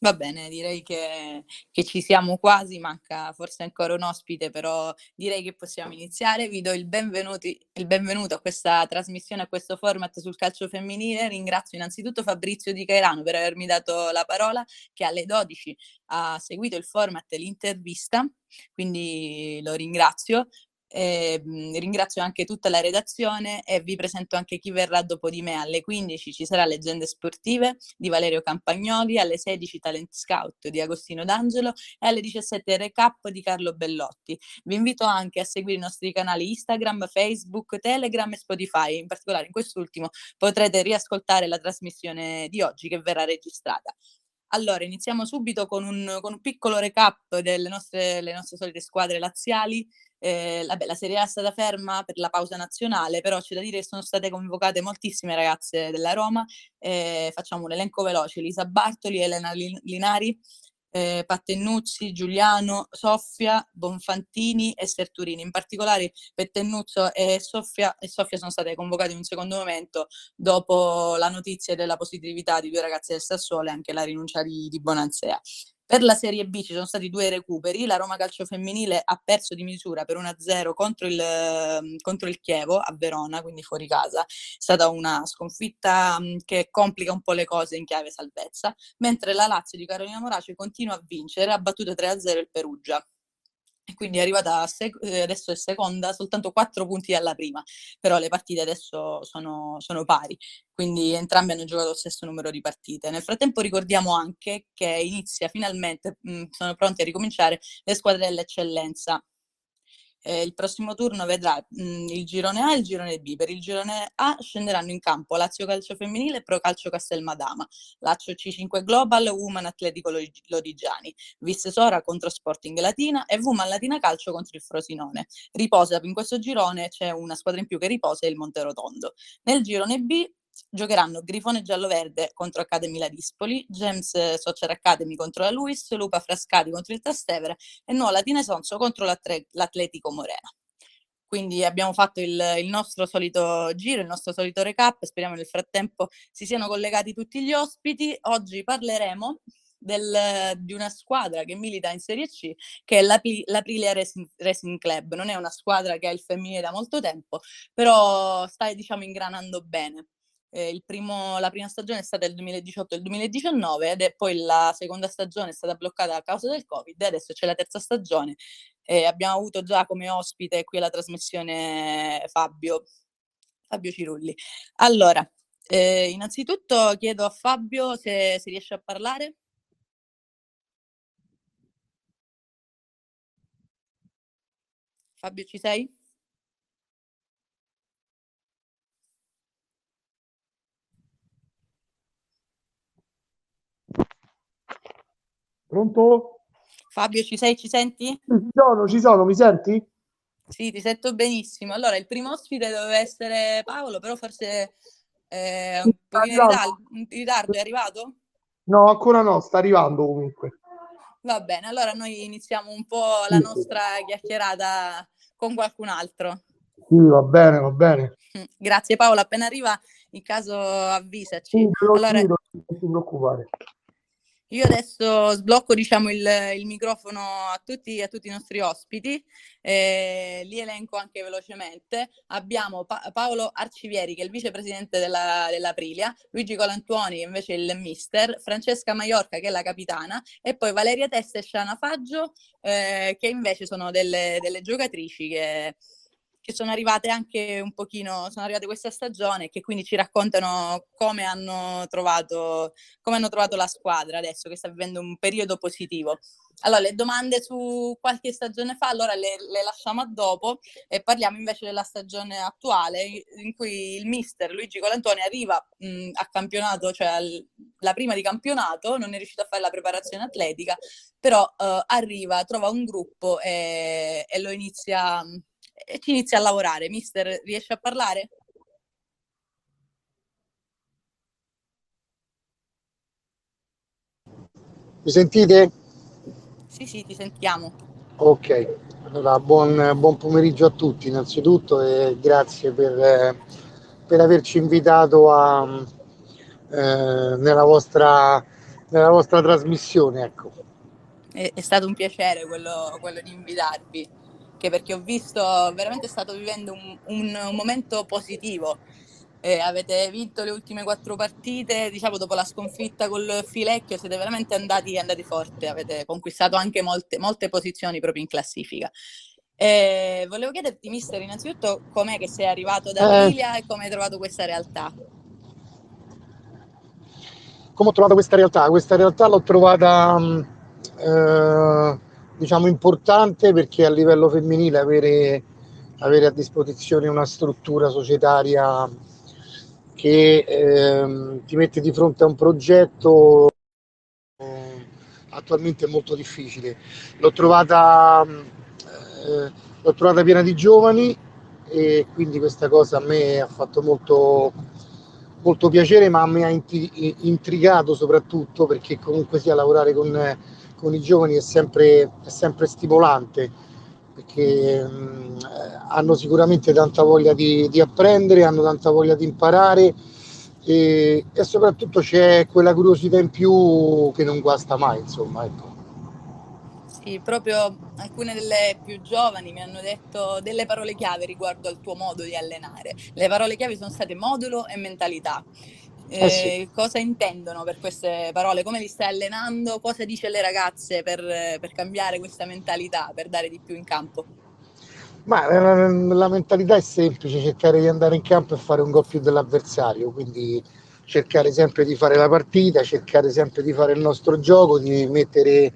Va bene, direi che, che, ci siamo quasi, manca forse ancora un ospite, però direi che possiamo iniziare. Vi do il, il benvenuto a questa trasmissione, a questo format sul calcio femminile. Ringrazio innanzitutto Fabrizio Di Cairano per avermi dato la parola, che alle 12 ha seguito il format l'intervista, quindi lo ringrazio. Eh, ringrazio anche tutta la redazione e vi presento anche chi verrà dopo di me. Alle 15 ci sarà Leggende Sportive di Valerio Campagnoli, alle 16 Talent Scout di Agostino D'Angelo e alle 17 Recap di Carlo Bellotti. Vi invito anche a seguire i nostri canali Instagram, Facebook, Telegram e Spotify. In particolare in quest'ultimo potrete riascoltare la trasmissione di oggi che verrà registrata. Allora, iniziamo subito con un, con un piccolo recap delle nostre, nostre solite squadre laziali. Eh, vabbè, la Serie A è stata ferma per la pausa nazionale, però c'è da dire che sono state convocate moltissime ragazze della Roma. Eh, facciamo un elenco veloce: Lisa Bartoli, Elena Linari, eh, Pattennuzzi, Giuliano, Soffia, Bonfantini e Serturini. In particolare Pettennuzzo e Soffia, e Soffia sono state convocate in un secondo momento dopo la notizia della positività di due ragazze del Sassuolo e anche la rinuncia di, di Bonanzea. Per la Serie B ci sono stati due recuperi, la Roma Calcio Femminile ha perso di misura per 1-0 contro il, ehm, contro il Chievo a Verona, quindi fuori casa. È stata una sconfitta mm, che complica un po' le cose in chiave salvezza, mentre la Lazio di Carolina Moraci continua a vincere, ha battuto 3-0 il Perugia e quindi è arrivata sec- eh, adesso è seconda, soltanto quattro punti alla prima, però le partite adesso sono, sono, pari, quindi entrambi hanno giocato lo stesso numero di partite. Nel frattempo ricordiamo anche che inizia finalmente, mh, sono pronti a ricominciare le squadre dell'eccellenza eh, il prossimo turno vedrà mh, mm, il girone A e il girone B. Per il girone A scenderanno in campo Lazio Calcio Femminile e Pro Calcio Castelmadama, Lazio C5 Global, Woman Atletico Lodigiani, Vis Sora contro Sporting Latina e Woman Latina Calcio contro il Frosinone. Riposa in questo girone, c'è una squadra in più che riposa il Monterotondo. Nel girone B giocheranno Grifone Giallo-Verde contro Academy Ladispoli, James Soccer Academy contro la Luis, Luca Frascati contro il Trastevere e Nuola Latina Sonso contro l'Atletico Morena. Quindi abbiamo fatto il, il, nostro solito giro, il nostro solito recap, speriamo nel frattempo si siano collegati tutti gli ospiti. Oggi parleremo del, di una squadra che milita in Serie C, che è l'Aprilia Racing, Racing, Club. Non è una squadra che ha il femminile da molto tempo, però sta diciamo ingranando bene. Eh, primo, la prima stagione è stata il 2018 e il 2019 ed è poi la seconda stagione è stata bloccata a causa del Covid e adesso c'è la terza stagione. Eh, abbiamo avuto già come ospite qui alla trasmissione Fabio, Fabio Cirulli. Allora, eh, innanzitutto chiedo a Fabio se si riesce a parlare. Fabio, ci sei? Pronto? Fabio, ci sei? Ci senti? Ci sono, ci sono, mi senti? Sì, ti sento benissimo. Allora, il primo ospite doveva essere Paolo, però forse eh, un po' in ritardo, in ritardo, è arrivato? No, ancora no, sta arrivando comunque. Va bene, allora noi iniziamo un po' la nostra chiacchierata con qualcun altro. Sì, va bene, va bene. Grazie Paolo, appena arriva in caso avvisaci. Sì, allora, non ti preoccupare. Io adesso sblocco diciamo, il, il microfono a tutti, a tutti, i nostri ospiti, eh, li elenco anche velocemente. Abbiamo pa- Paolo Arcivieri che è il vicepresidente della, dell'Aprilia, Luigi Colantuoni che invece è il mister, Francesca Maiorca che è la capitana e poi Valeria Testa e Sciana Faggio eh, che invece sono delle, delle giocatrici che che sono arrivate anche un pochino, sono arrivate questa stagione e che quindi ci raccontano come hanno trovato, come hanno trovato la squadra adesso che sta vivendo un periodo positivo. Allora, le domande su qualche stagione fa, allora le, le lasciamo a dopo e parliamo invece della stagione attuale in cui il mister Luigi Colantoni arriva mh, a campionato, cioè al, la prima di campionato, non è riuscito a fare la preparazione atletica, però uh, arriva, trova un gruppo e, e lo inizia e ci inizia a lavorare. Mister, riesce a parlare? Mi sentite? Sì, sì, ti sentiamo. Ok, allora buon, buon pomeriggio a tutti innanzitutto e grazie per, per averci invitato a, eh, nella vostra nella vostra trasmissione. Ecco. È, è stato un piacere quello, quello di invitarvi, che perché ho visto veramente stato vivendo un, un, un momento positivo. Eh, avete vinto le ultime quattro partite, diciamo dopo la sconfitta col Filecchio siete veramente andati, andati forte, avete conquistato anche molte, molte posizioni proprio in classifica. Eh, volevo chiederti, mister, innanzitutto com'è che sei arrivato da Piglia eh. e come hai trovato questa realtà? come ho trovato questa realtà? Questa realtà l'ho trovata eh, diciamo importante perché a livello femminile avere, avere, a disposizione una struttura societaria che eh, ti mette di fronte a un progetto eh, attualmente molto difficile. L'ho trovata, eh, l'ho trovata piena di giovani e quindi questa cosa a me ha fatto molto molto piacere, ma mi ha intrigato soprattutto perché comunque sia lavorare con, con i giovani è sempre, è sempre stimolante perché mh, hanno sicuramente tanta voglia di, di, apprendere, hanno tanta voglia di imparare e, e, soprattutto c'è quella curiosità in più che non guasta mai, insomma. Ecco. Sì, proprio alcune delle più giovani mi hanno detto delle parole chiave riguardo al tuo modo di allenare. Le parole chiave sono state modulo e mentalità. Eh, eh sì. Cosa intendono per queste parole? Come li stai allenando? Cosa dice alle ragazze per, per cambiare questa mentalità, per dare di più in campo? Ma la, la, mentalità è semplice, cercare di andare in campo e fare un gol più dell'avversario, quindi cercare sempre di fare la partita, cercare sempre di fare il nostro gioco, di mettere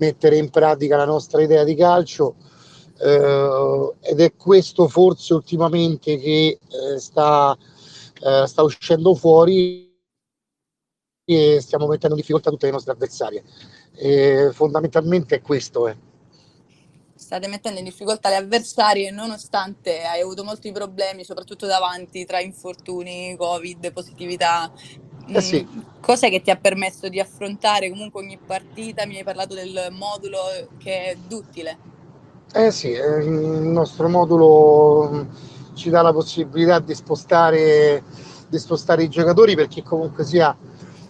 mettere in pratica la nostra idea di calcio eh, ed è questo forse ultimamente che eh, sta, eh, sta uscendo fuori e stiamo mettendo in difficoltà tutte le nostre avversarie. fondamentalmente è questo. Eh. State mettendo in difficoltà le avversarie nonostante hai avuto molti problemi, soprattutto davanti, tra infortuni, covid, positività. Eh sì. Mm, cos'è che ti ha permesso di affrontare comunque ogni partita? Mi hai parlato del modulo che è duttile. Eh sì, eh, il nostro modulo ci dà la possibilità di spostare, di spostare i giocatori perché comunque sia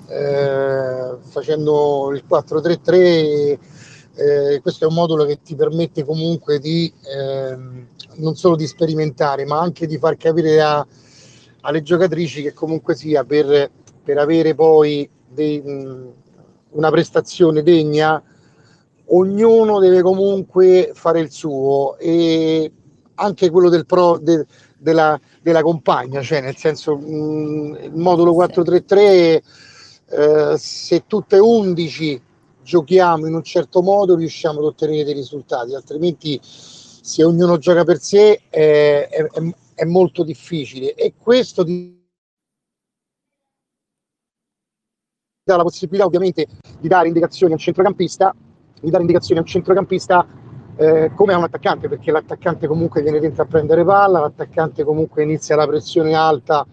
eh, facendo il 4-3-3 eh, questo è un modulo che ti permette comunque di eh, non solo di sperimentare ma anche di far capire a, alle giocatrici che comunque sia per per avere poi dei, una prestazione degna, ognuno deve comunque fare il suo e anche quello del pro, de, della, della, compagna, cioè nel senso mh, il modulo 433 eh, se tutte 11 giochiamo in un certo modo riusciamo ad ottenere dei risultati, altrimenti se ognuno gioca per sé è, è, è molto difficile. E questo ti dà la possibilità ovviamente di dare indicazioni al centrocampista, di dare indicazioni al centrocampista eh, come a un attaccante, perché l'attaccante comunque viene dentro a prendere palla, l'attaccante comunque inizia la pressione alta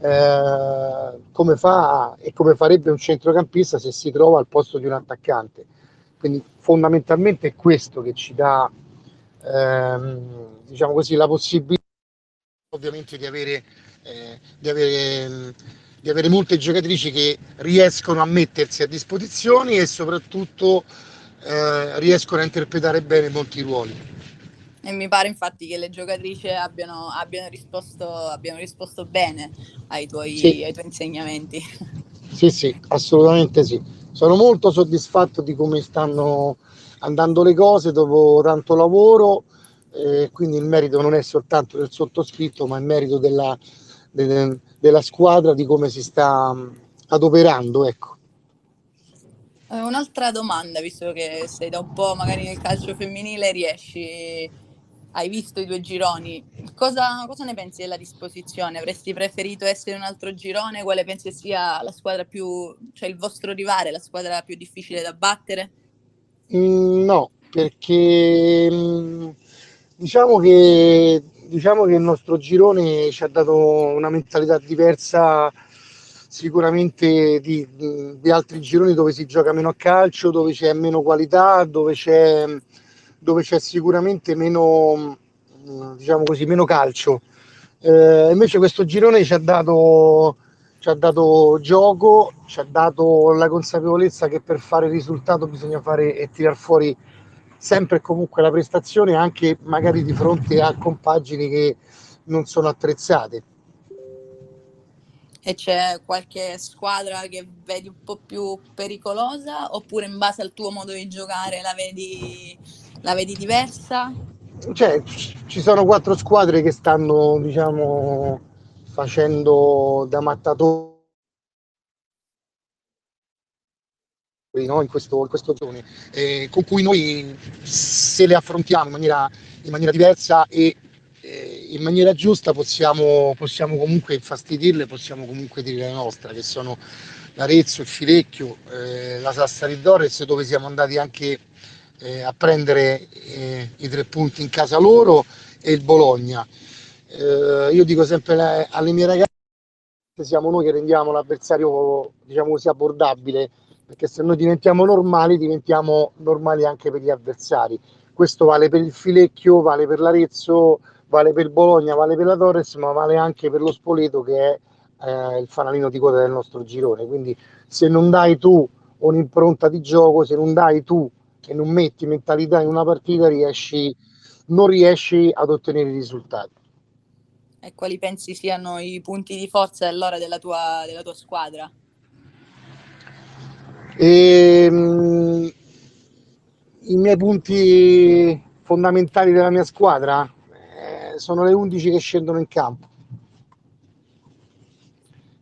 eh, come fa e come farebbe un centrocampista se si trova al posto di un attaccante. Quindi fondamentalmente è questo che ci dà ehm, diciamo così, la possibilità ovviamente di avere, eh, di avere di avere molte giocatrici che riescono a mettersi a disposizione e soprattutto eh, riescono a interpretare bene molti ruoli. E mi pare infatti che le giocatrici abbiano, abbiano, risposto, abbiano risposto, bene ai tuoi, sì. ai tuoi insegnamenti. Sì, sì, assolutamente sì. Sono molto soddisfatto di come stanno andando le cose dopo tanto lavoro, eh, quindi il merito non è soltanto del sottoscritto, ma il merito della, de, della squadra, di come si sta adoperando. Ecco. Eh, un'altra domanda, visto che sei da un po' magari nel calcio femminile, riesci, hai visto i due gironi, cosa, cosa ne pensi della disposizione? Avresti preferito essere un altro girone? Quale pensi sia la squadra più, cioè il vostro rivale, la squadra più difficile da battere? Mm, no, perché mm, diciamo che diciamo che il nostro girone ci ha dato una mentalità diversa sicuramente di, di, altri gironi dove si gioca meno a calcio, dove c'è meno qualità, dove c'è, dove c'è sicuramente meno, diciamo così, meno calcio. Eh, invece questo girone ci ha dato, ci ha dato gioco, ci ha dato la consapevolezza che per fare risultato bisogna fare e tirar fuori sempre e comunque la prestazione, anche magari di fronte a compagini che non sono attrezzate. E c'è qualche squadra che vedi un po' più pericolosa oppure in base al tuo modo di giocare la vedi, la vedi diversa? Cioè, ci sono quattro squadre che stanno, diciamo, facendo da mattatori no? in, questo, in questo giorno, eh, con cui noi se le affrontiamo in maniera, in maniera diversa e in maniera giusta possiamo, possiamo comunque infastidirle, possiamo comunque dire la nostra, che sono l'Arezzo, il Filecchio, eh, la Sassari Torres, dove siamo andati anche eh, a prendere eh, i tre punti in casa loro, e il Bologna. Eh, io dico sempre alle mie ragazze siamo noi che rendiamo l'avversario diciamo così abbordabile perché se noi diventiamo normali diventiamo normali anche per gli avversari. Questo vale per il Filecchio vale per l'Arezzo vale per Bologna vale per la Torres ma vale anche per lo Spoleto che è eh, il fanalino di coda del nostro girone. Quindi se non dai tu un'impronta di gioco se non dai tu e non metti mentalità in una partita riesci non riesci ad ottenere i risultati. E quali pensi siano i punti di forza allora della tua, della tua squadra? E, ehm, I miei punti fondamentali della mia squadra sono le 11 che scendono in campo.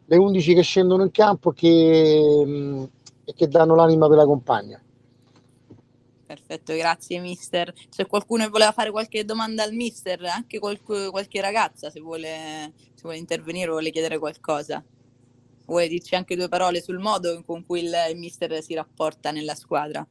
Le 11 che scendono in campo che, mm, e che danno l'anima per la compagna. Perfetto, grazie mister. Se qualcuno voleva fare qualche domanda al mister, anche qualche, qualche ragazza se vuole, se vuole intervenire o vuole chiedere qualcosa. Vuoi dirci anche due parole sul modo con cui il mister si rapporta nella squadra?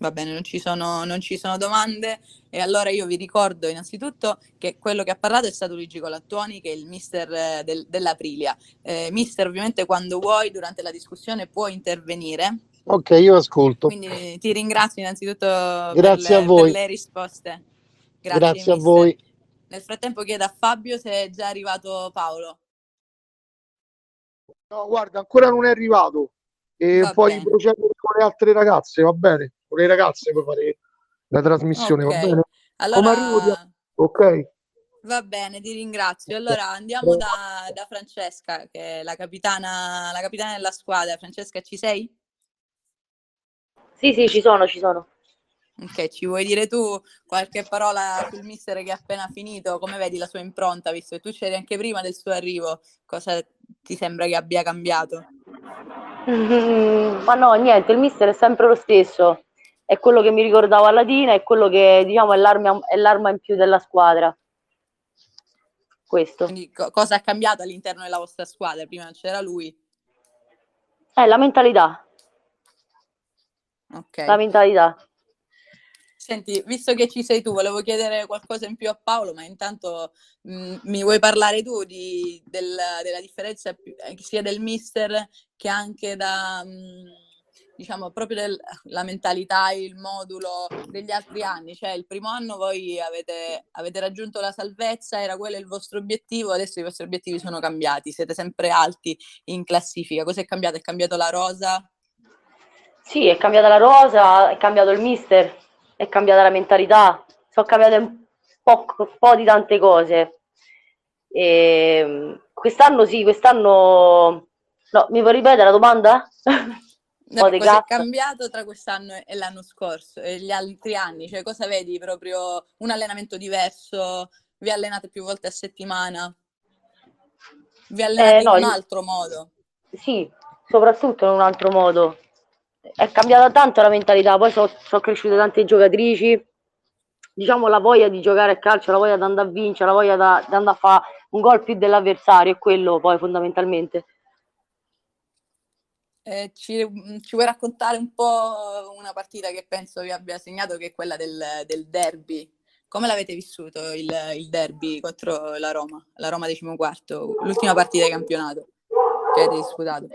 Va bene, non ci, sono, non ci sono domande e allora io vi ricordo innanzitutto che quello che ha parlato è stato Luigi Colattuoni, che è il mister eh, del, dell'Aprilia. Eh, mister, ovviamente quando vuoi, durante la discussione, puoi intervenire. Ok, io ascolto. Quindi ti ringrazio innanzitutto Grazie per, le, a voi. per le risposte. Grazie, Grazie a voi. Nel frattempo chiedo a Fabio se è già arrivato Paolo. No, guarda, ancora non è arrivato. E va poi procedere con le altre ragazze, va bene? Con le ragazze per fare la trasmissione, okay. va bene? Allora... Ok. Va bene, ti ringrazio. Allora andiamo da, da, Francesca, che è la capitana, la capitana della squadra. Francesca, ci sei? Sì, sì, ci sono, ci sono. Ok, ci vuoi dire tu qualche parola sul mister che ha appena finito? Come vedi la sua impronta, visto che tu c'eri anche prima del suo arrivo? Cosa ti sembra che abbia cambiato? Ma no, niente, il mister è sempre lo stesso è quello che mi ricordavo a Latina, è quello che diciamo è l'arma, è l'arma in più della squadra. Questo. Quindi co- cosa è cambiato all'interno della vostra squadra? Prima c'era lui. Eh, la mentalità. Ok. La mentalità. Senti, visto che ci sei tu, volevo chiedere qualcosa in più a Paolo, ma intanto mh, mm, mi vuoi parlare tu di, del, della differenza eh, sia del mister che anche da... Mh, mm, diciamo, proprio della mentalità, il modulo degli altri anni. Cioè, il primo anno voi avete, avete raggiunto la salvezza, era quello il vostro obiettivo, adesso i vostri obiettivi sono cambiati, siete sempre alti in classifica. Cosa è cambiato? È cambiato la rosa? Sì, è cambiata la rosa, è cambiato il mister, è cambiata la mentalità, sono cambiate un po', un po di tante cose. E quest'anno sì, quest'anno... No, mi puoi ripetere la domanda? No, cosa è cambiato tra quest'anno e l'anno scorso e gli altri anni? Cioè, cosa vedi? Proprio un allenamento diverso? Vi allenate più volte a settimana? Vi allenate eh, no, in un altro modo? Sì, soprattutto in un altro modo. È cambiata tanto la mentalità, poi sono so cresciute tante giocatrici, diciamo la voglia di giocare a calcio, la voglia di andare a vincere, la voglia di andare a fare un gol più dell'avversario, è quello poi fondamentalmente. Eh, ci, mm, ci, vuoi raccontare un po' una partita che penso vi abbia segnato, che è quella del, del derby? Come l'avete vissuto il, il, derby contro la Roma, la Roma decimo quarto, l'ultima partita di campionato che avete disputato?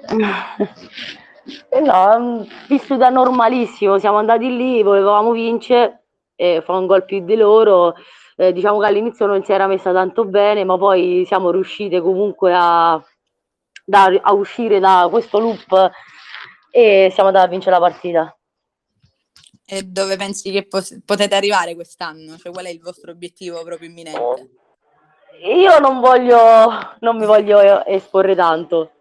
Eh no, mm, vissuta normalissimo, siamo andati lì, volevamo vincere, e fa un gol più di loro. Eh, diciamo che all'inizio non si era messa tanto bene, ma poi siamo riuscite comunque a, da, a uscire da questo loop e siamo andati a vincere la partita. E dove pensi che pos- potete arrivare quest'anno? Cioè, qual è il vostro obiettivo proprio imminente? Io non voglio, non mi voglio esporre tanto,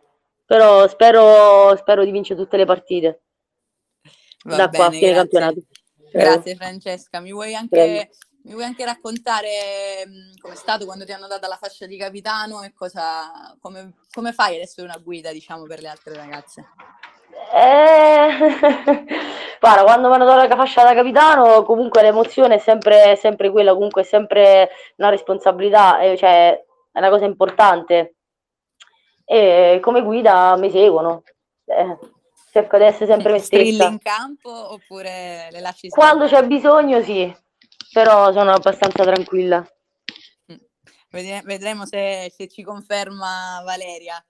però spero, spero di vincere tutte le partite Va da qua a bene, fine grazie. campionato. Grazie Francesca, mi vuoi anche, Prego. Mi vuoi anche raccontare com'è stato quando ti hanno dato la fascia di capitano e cosa, come, come fai ad essere una guida, diciamo, per le altre ragazze? Eh, guarda, quando mi hanno dato la fascia da capitano, comunque l'emozione è sempre, sempre quella, comunque è sempre una responsabilità, eh, cioè è una cosa importante. E come guida mi seguono. Eh, cerco di essere sempre me stessa. in campo oppure le lasci Quando c'è bisogno, sì, però sono abbastanza tranquilla. Vedremo se, se ci conferma Valeria.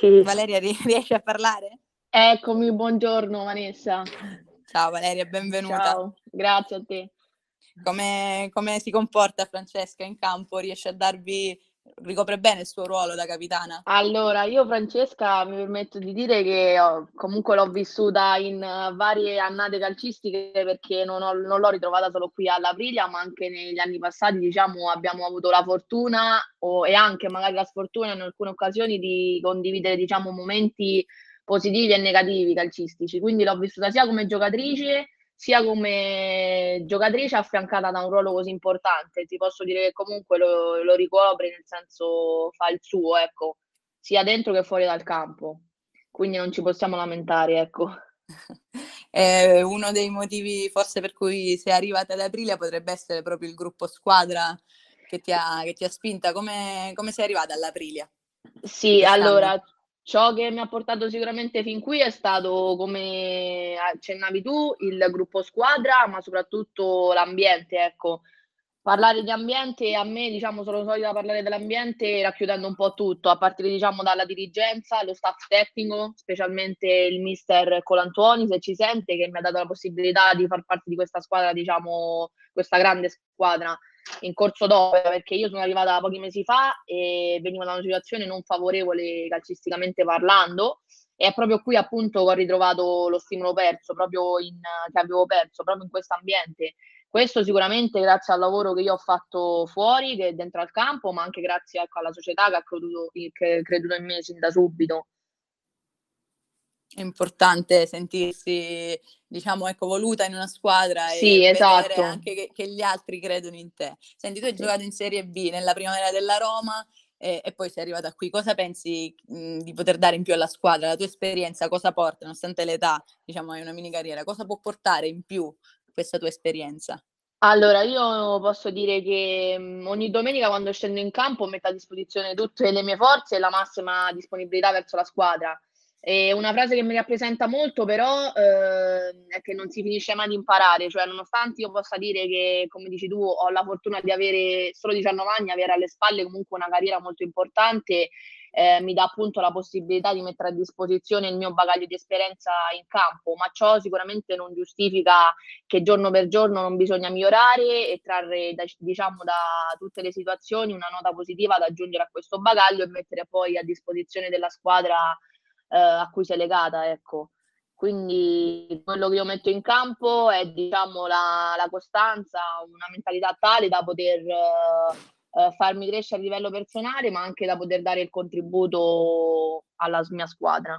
Sì. Valeria, ri- riesci a parlare? Eccomi, buongiorno Vanessa. Ciao Valeria, benvenuta. Ciao, grazie a te. Come, come si comporta Francesca in campo? Riesce a darvi, ricopre bene il suo ruolo da capitana? Allora, io Francesca mi permetto di dire che ho- comunque l'ho vissuta in eh, varie annate calcistiche perché non, ho- non l'ho ritrovata solo qui all'Aprilia, ma anche negli anni passati, diciamo, abbiamo avuto la fortuna o- e anche magari la sfortuna in alcune occasioni di condividere, diciamo, momenti positivi e negativi calcistici. Quindi l'ho vissuta sia come giocatrice sia come giocatrice affiancata da un ruolo così importante. Ti posso dire che comunque lo, lo ricopre, nel senso fa il suo, ecco, sia dentro che fuori dal campo. Quindi non ci possiamo lamentare, ecco. Eh, uno dei motivi forse per cui sei arrivata ad Aprilia potrebbe essere proprio il gruppo squadra che ti ha, che ti ha spinta. Come, come sei arrivata all'Aprilia? Sì, Quest'anno? allora, ciò che mi ha portato sicuramente fin qui è stato, come accennavi tu, il gruppo squadra, ma soprattutto l'ambiente, ecco. Parlare di ambiente, a me, diciamo, sono solita parlare dell'ambiente racchiudendo un po' tutto, a partire, diciamo, dalla dirigenza, lo staff tecnico, specialmente il mister Colantuoni, se ci sente, che mi ha dato la possibilità di far parte di questa squadra, diciamo, questa grande squadra in corso d'opera, perché io sono arrivata pochi mesi fa e venivo da una situazione non favorevole calcisticamente parlando, e è proprio qui appunto che ho ritrovato lo stimolo perso, proprio in, che avevo perso, proprio in questo ambiente. Questo sicuramente grazie al lavoro che io ho fatto fuori, che dentro al campo, ma anche grazie ecco, alla società che ha creduto, che creduto in me sin da subito. È importante sentirsi, diciamo, ecco, voluta in una squadra Sì, e vedere esatto. anche che, che gli altri credono in te. Senti, tu hai Sì. giocato in Serie B nella primavera della Roma e, e poi sei arrivata qui. Cosa pensi mh, di poter dare in più alla squadra? La tua esperienza cosa porta, nonostante l'età, diciamo, hai una mini carriera, cosa può portare in più questa tua esperienza? Allora, io posso dire che ogni domenica quando scendo in campo metto a disposizione tutte le mie forze e la massima disponibilità verso la squadra. E una frase che mi rappresenta molto, però, eh, è che non si finisce mai di imparare, cioè nonostante io possa dire che, come dici tu, ho la fortuna di avere solo 19 anni, avere alle spalle comunque una carriera molto importante, eh, mi dà appunto la possibilità di mettere a disposizione il mio bagaglio di esperienza in campo, ma ciò sicuramente non giustifica che giorno per giorno non bisogna migliorare e trarre da, diciamo da tutte le situazioni una nota positiva da aggiungere a questo bagaglio e mettere poi a disposizione della squadra eh, a cui sei legata, ecco. Quindi quello che io metto in campo è diciamo la, la costanza, una mentalità tale da poter eh, eh, farmi crescere a livello personale, ma anche da poter dare il contributo alla mia squadra.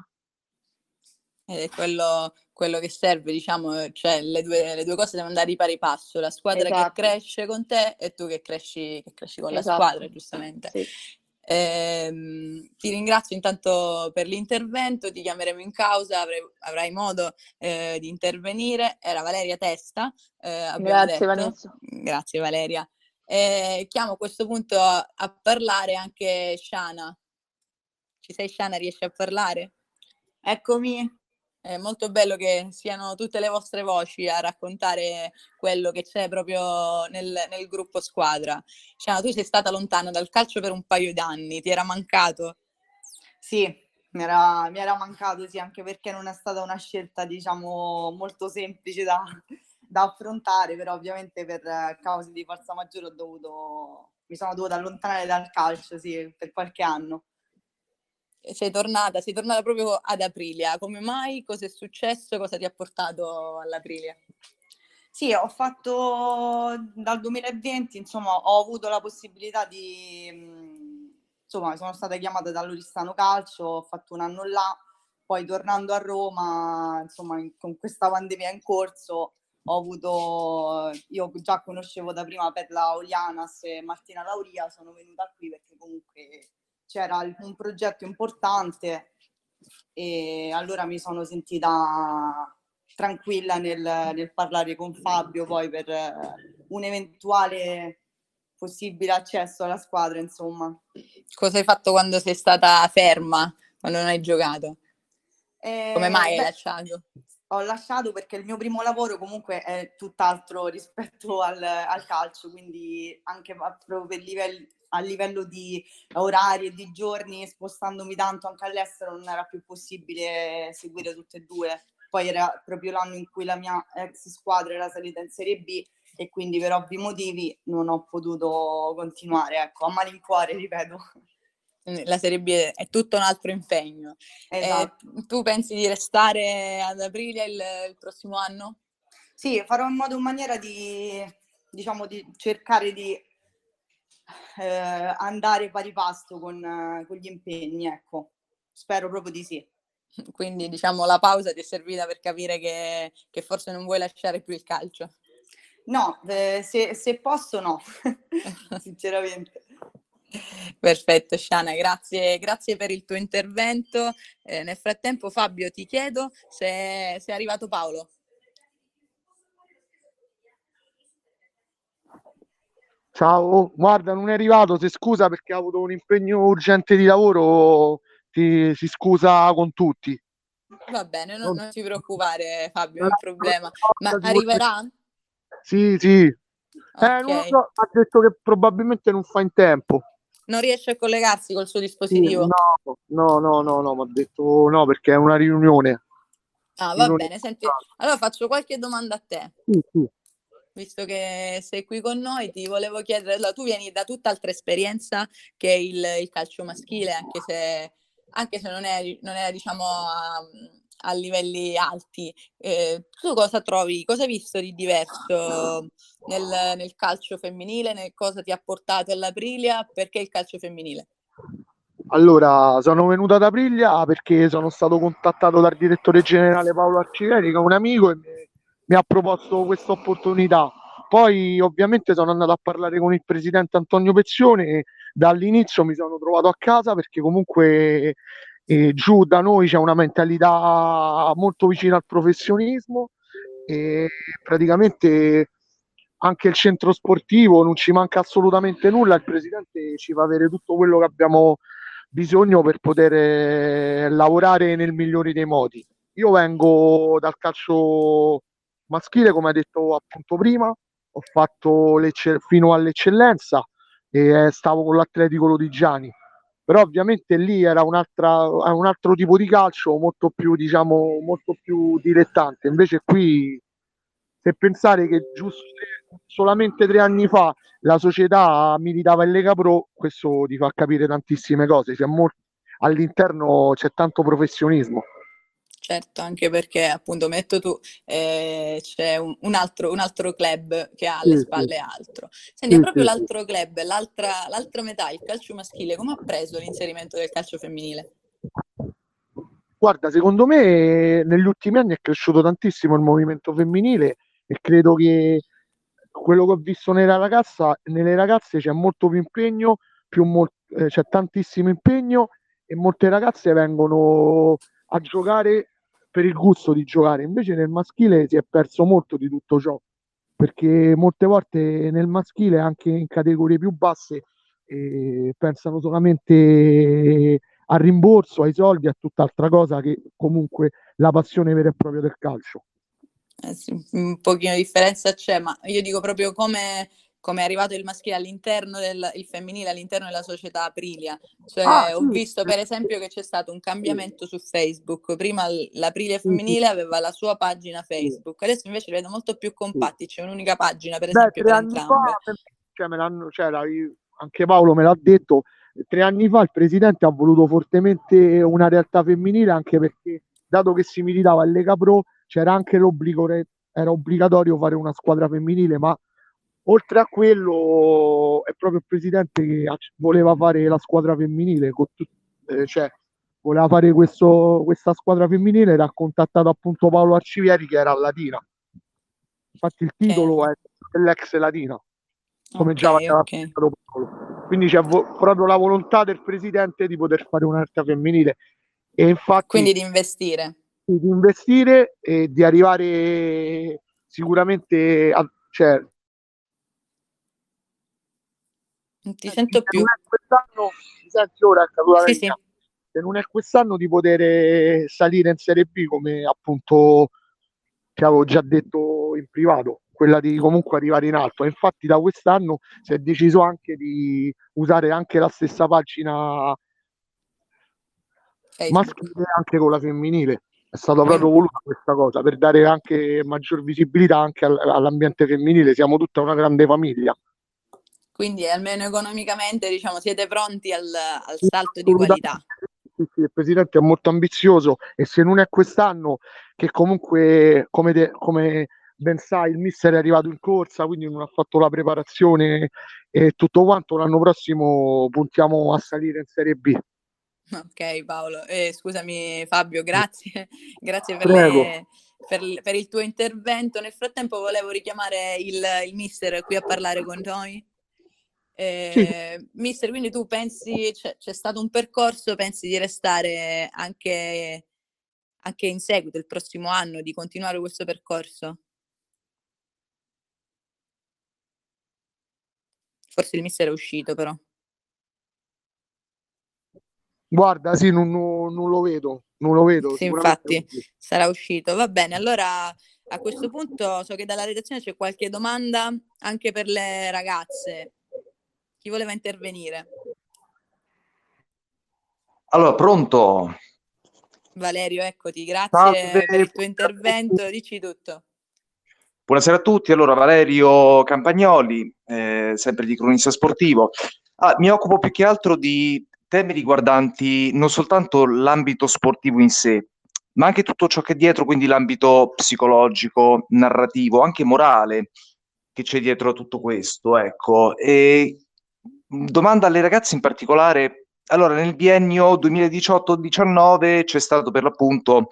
Ed è quello, quello che serve, diciamo, cioè le due, le due cose devono andare di pari passo, la squadra Esatto. che cresce con te e tu che cresci, che cresci con la Esatto. squadra, giustamente. Sì. Ehm, ti ringrazio intanto per l'intervento, ti chiameremo in causa, avrai, avrai modo eh, di intervenire. Era Valeria Testa, eh, Grazie, detto. Vanessa. Grazie Valeria. Eh, chiamo a questo punto a, a parlare anche Shana. Ci sei Shana, riesci a parlare? Eccomi. È molto bello che siano tutte le vostre voci a raccontare quello che c'è proprio nel, nel gruppo squadra. Shana, tu sei stata lontana dal calcio per un paio d'anni, ti era mancato? Sì, mi era, mi era mancato, sì, anche perché non è stata una scelta, diciamo, molto semplice da, da affrontare, però ovviamente per cause di forza maggiore ho dovuto, mi sono dovuta allontanare dal calcio, sì, per qualche anno. Sei tornata, sei tornata proprio ad Aprilia. Come mai? Cosa è successo? Cosa ti ha portato all'Aprilia? Sì, ho fatto dal 2020, insomma, ho avuto la possibilità di, insomma, sono stata chiamata dall'Oristano Calcio, ho fatto un anno là, poi tornando a Roma, insomma, con questa pandemia in corso, ho avuto, io già conoscevo da prima Perla Olianas e Martina Lauria, sono venuta qui perché comunque c'era un progetto importante e allora mi sono sentita tranquilla nel, nel parlare con Fabio poi per un eventuale possibile accesso alla squadra, insomma. Cosa hai fatto quando sei stata ferma, quando non hai giocato? Eh, Come mai beh, hai lasciato? Ho lasciato perché il mio primo lavoro comunque è tutt'altro rispetto al, al calcio, quindi anche proprio per livelli, a livello di orari e di giorni, spostandomi tanto anche all'estero, non era più possibile seguire tutte e due. Poi era proprio l'anno in cui la mia ex squadra era salita in Serie B e quindi per ovvi motivi non ho potuto continuare, ecco, a malincuore, ripeto la Serie B è tutto un altro impegno. Esatto. Eh, tu pensi di restare ad aprile il, il, prossimo anno? Sì, farò in modo in maniera di, diciamo, di cercare di eh, andare pari pasto con, eh, con gli impegni, ecco. Spero proprio di sì. Quindi diciamo la pausa ti è servita per capire che, che forse non vuoi lasciare più il calcio? No, eh, se, se posso no, sinceramente. Perfetto, Shana, grazie, grazie per il tuo intervento. Eh, nel frattempo, Fabio, ti chiedo se, se è arrivato Paolo. Ciao, guarda, non è arrivato, si scusa perché ha avuto un impegno urgente di lavoro, ti, si scusa con tutti. Va bene, non, non ti preoccupare Fabio, non è un problema. Ma arriverà? Sì, sì. Okay. Eh, non lo so, ha detto che probabilmente non fa in tempo non riesce a collegarsi col suo dispositivo? No, no, no, no, no, mi ha detto no perché è una riunione. Ah, va riunione. bene, senti, allora faccio qualche domanda a te. Sì, sì. Visto che sei qui con noi, ti volevo chiedere, allora, tu vieni da tutt'altra esperienza che il, il calcio maschile, anche se, anche se non, è, non è diciamo, a, a livelli alti. Eh, tu cosa trovi, cosa hai visto di diverso nel, nel calcio femminile? Nel cosa ti ha portato all'Aprilia? Perché il calcio femminile? Allora, sono venuto ad Aprilia perché sono stato contattato dal direttore generale Paolo Arciveri, che è un amico, e mi, mi ha proposto questa opportunità. Poi ovviamente sono andato a parlare con il presidente Antonio Pezzione e dall'inizio mi sono trovato a casa perché comunque e giù da noi c'è una mentalità molto vicina al professionismo e praticamente anche il centro sportivo non ci manca assolutamente nulla, il presidente ci fa avere tutto quello che abbiamo bisogno per poter eh, lavorare nel migliore dei modi. Io vengo dal calcio maschile, come hai detto appunto prima, ho fatto fino all'eccellenza e stavo con l'Atletico Lodigiani però ovviamente lì era un altro tipo di calcio molto più, diciamo, molto più dilettante. Invece qui, se pensare che giusto solamente tre anni fa la società militava in Lega Pro, questo ti fa capire tantissime cose. C'è molto, all'interno c'è tanto professionismo. Certo, anche perché appunto metto tu, eh, c'è un, un, altro, un, altro, club che ha alle spalle altro. Senti, proprio l'altro club, l'altra, l'altra metà, il calcio maschile, come ha preso l'inserimento del calcio femminile? Guarda, secondo me negli ultimi anni è cresciuto tantissimo il movimento femminile e credo che quello che ho visto nella ragazza, nelle ragazze c'è molto più impegno, più mol- eh, c'è tantissimo impegno e molte ragazze vengono a giocare per il gusto di giocare. Invece nel maschile si è perso molto di tutto ciò, perché molte volte nel maschile, anche in categorie più basse, eh, pensano solamente al rimborso, ai soldi, a tutt'altra cosa che comunque la passione vera e propria del calcio. Eh sì, un pochino di differenza c'è, ma io dico proprio come, come è arrivato il maschile all'interno del il femminile all'interno della società Aprilia. Cioè, Ah, ho sì. visto per esempio che c'è stato un cambiamento su Facebook. Prima l'Aprilia femminile aveva la sua pagina Facebook, adesso invece li vedo molto più compatti, c'è un'unica pagina per Beh, esempio tre per entrambe. fa, cioè, me l'hanno, cioè, anche Paolo me l'ha detto, tre anni fa il presidente ha voluto fortemente una realtà femminile anche perché, dato che si militava in Lega Pro, c'era anche l'obbligo, era obbligatorio fare una squadra femminile, ma oltre a quello è proprio il presidente che voleva fare la squadra femminile, eh, cioè voleva fare questo- questa squadra femminile ed ha contattato appunto Paolo Arcivieri che era Latina. Infatti il titolo è dell'ex Latina, come già Ok, aveva ok. pensato Paolo. Quindi c'è vo- proprio la volontà del presidente di poter fare una realtà femminile e infatti Quindi di investire. di investire e di arrivare sicuramente a, cioè, Non ti sento se più. non è quest'anno, mi senti ora Sì, sì. Se non è quest'anno di poter salire in Serie B come appunto ti avevo già detto in privato, quella di comunque arrivare in alto. Infatti da quest'anno si è deciso anche di usare anche la stessa pagina Facebook. maschile anche con la femminile. È stata proprio voluta questa cosa per dare anche maggior visibilità anche al- all'ambiente femminile. Siamo tutta una grande famiglia. Quindi almeno economicamente, diciamo, siete pronti al, al salto di qualità. Sì, sì, il presidente è molto ambizioso e se non è quest'anno, che comunque, come, te- come ben sai, il mister è arrivato in corsa, quindi non ha fatto la preparazione e tutto quanto, l'anno prossimo puntiamo a salire in Serie B. Ok Paolo, Eh, scusami Fabio, grazie, grazie per, le- per il- per il tuo intervento. Nel frattempo volevo richiamare il, il mister qui a parlare con noi. Eh, Mister, quindi tu pensi, c'è, c'è stato un percorso, pensi di restare anche, anche in seguito, il prossimo anno, di continuare questo percorso? Forse il mister è uscito però. Guarda, sì, non, non- non lo vedo, non lo vedo. Sì, infatti. sarà uscito. Va bene, allora a questo punto so che dalla redazione c'è qualche domanda anche per le ragazze. Chi voleva intervenire? Allora, pronto? Valerio, eccoti, grazie Salve. per il tuo intervento. Dici tutto. Buonasera a tutti. Allora, Valerio Campagnoli, eh, sempre di cronista sportivo. Ah, mi occupo più che altro di temi riguardanti non soltanto l'ambito sportivo in sé, ma anche tutto ciò che è dietro, quindi l'ambito psicologico, narrativo, anche morale che c'è dietro a tutto questo. Ecco. E domanda alle ragazze in particolare. Allora, nel biennio 2018-19 c'è stato per l'appunto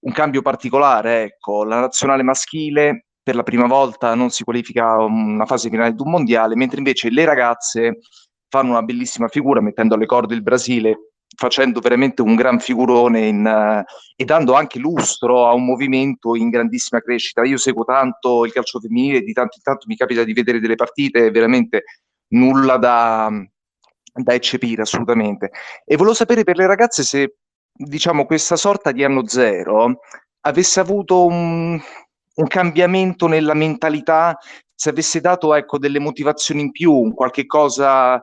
un cambio particolare, ecco, la nazionale maschile per la prima volta non si qualifica una fase finale di un mondiale, mentre invece le ragazze fanno una bellissima figura mettendo alle corde il Brasile, facendo veramente un gran figurone in, eh, e dando anche lustro a un movimento in grandissima crescita. Io seguo tanto il calcio femminile, di tanto in tanto mi capita di vedere delle partite, veramente nulla da, da eccepire assolutamente. E volevo sapere per le ragazze se diciamo, questa sorta di anno zero avesse avuto un, un cambiamento nella mentalità, se avesse dato ecco, delle motivazioni in più, un qualche cosa, eh,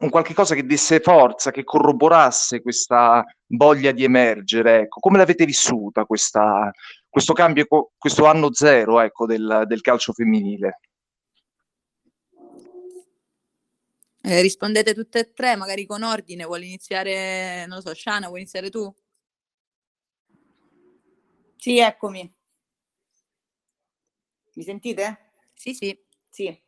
un qualche cosa che desse forza, che corroborasse questa voglia di emergere. Ecco. Come l'avete vissuta questa, questo cambio, questo anno zero ecco, del, del calcio femminile? Eh, rispondete tutte e tre, magari con ordine. Vuoi iniziare, non lo so, Shana, vuoi iniziare tu? Sì, eccomi. Mi sentite? Sì, sì. Sì.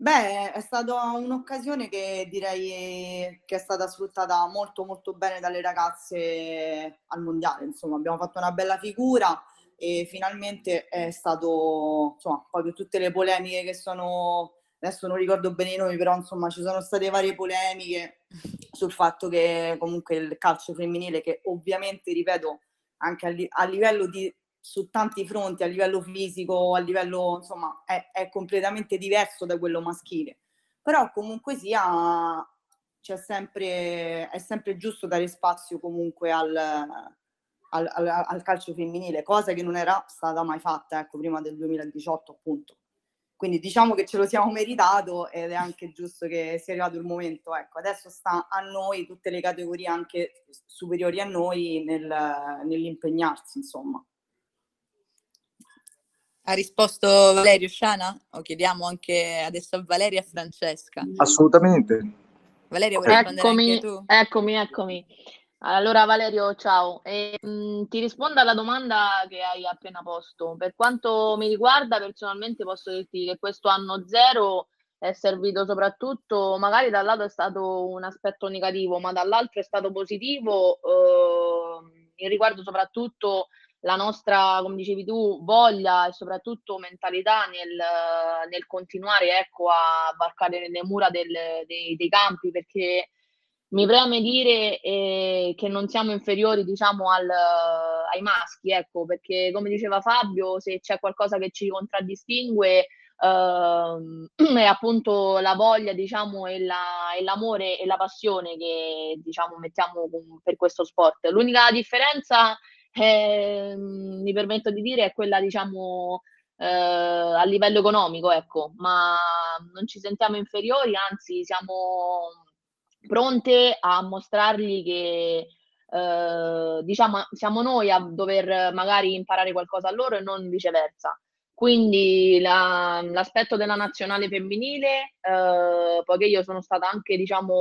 Beh, è stata un'occasione che direi che è stata sfruttata molto molto bene dalle ragazze al mondiale. Insomma, abbiamo fatto una bella figura e finalmente è stato, insomma, per tutte le polemiche che sono, adesso non ricordo bene i nomi, però insomma ci sono state varie polemiche sul fatto che comunque il calcio femminile, che ovviamente, ripeto, anche a, li- a livello di su tanti fronti, a livello fisico, a livello, insomma, è, è completamente diverso da quello maschile. Però comunque sia, c'è sempre, è sempre giusto dare spazio comunque al, al, al- al calcio femminile, cosa che non era stata mai fatta, ecco, prima del 2018 appunto. Quindi diciamo che ce lo siamo meritato ed è anche giusto che sia arrivato il momento. Ecco, adesso sta a noi, tutte le categorie anche superiori a noi, nel, nell'impegnarsi, insomma. Ha risposto Valerio Sciana? O chiediamo anche adesso a Valeria e a Francesca. Assolutamente. Valeria, vuoi rispondere Eccomi, anche tu? eccomi, eccomi. Allora Valerio, ciao. E, mh, ti rispondo alla domanda che hai appena posto. Per quanto mi riguarda, personalmente posso dirti che questo anno zero è servito soprattutto, magari dal lato è stato un aspetto negativo, ma dall'altro è stato positivo, eh, riguardo soprattutto la nostra, come dicevi tu, voglia e soprattutto mentalità nel, nel continuare ecco, a varcare le mura del, dei, dei campi, perché mi preme dire eh, che non siamo inferiori, diciamo, al, ai maschi, ecco, perché come diceva Fabio, se c'è qualcosa che ci contraddistingue Uh, è appunto la voglia, diciamo, e, la, e, l'amore e la passione che diciamo mettiamo per questo sport. L'unica differenza, eh, mi permetto di dire, è quella, diciamo, eh, a livello economico, ecco, ma non ci sentiamo inferiori, anzi siamo pronte a mostrargli che eh, diciamo siamo noi a dover magari imparare qualcosa a loro e non viceversa. Quindi la, l'aspetto della nazionale femminile, eh, poiché io sono stata anche, diciamo,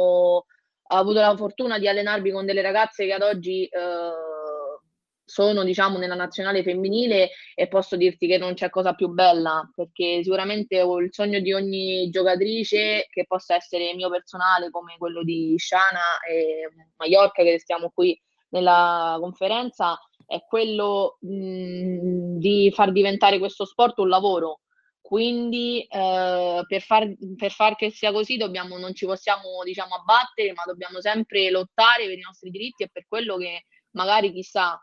ho avuto la fortuna di allenarmi con delle ragazze che ad oggi eh, sono diciamo nella nazionale femminile e posso dirti che non c'è cosa più bella perché sicuramente ho il sogno di ogni giocatrice che possa essere mio personale come quello di Shana e Mallorca che stiamo qui nella conferenza è quello mh, di far diventare questo sport un lavoro. Quindi eh, per, far, per far che sia così dobbiamo, non ci possiamo diciamo abbattere ma dobbiamo sempre lottare per i nostri diritti e per quello che magari chissà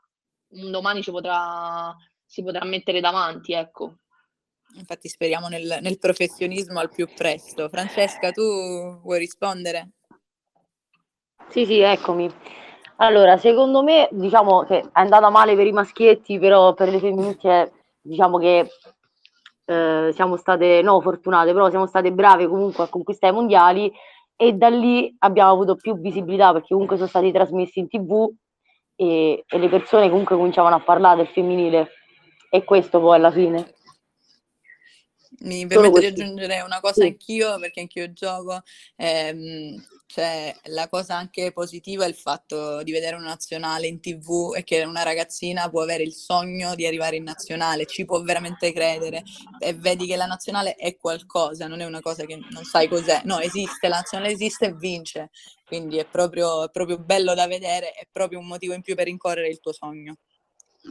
un domani ci potrà, si potrà mettere davanti, ecco. Infatti speriamo nel, nel professionismo al più presto. Francesca, tu vuoi rispondere? Sì, sì, eccomi. Allora, secondo me, diciamo che è andata male per i maschietti, però per le femminucce, diciamo che eh, siamo state, no, fortunate, però siamo state brave comunque a conquistare i mondiali e da lì abbiamo avuto più visibilità perché comunque sono stati trasmessi in tv e, e le persone comunque cominciavano a parlare del femminile e questo poi alla fine. Mi permetto di aggiungere una cosa sì. anch'io, perché anch'io gioco. Ehm, cioè, la cosa anche positiva è il fatto di vedere una nazionale in tv e che una ragazzina può avere il sogno di arrivare in nazionale, ci può veramente credere e vedi che la nazionale è qualcosa, non è una cosa che non sai cos'è. No, esiste, la nazionale esiste e vince. Quindi è proprio, è proprio bello da vedere, è proprio un motivo in più per rincorrere il tuo sogno.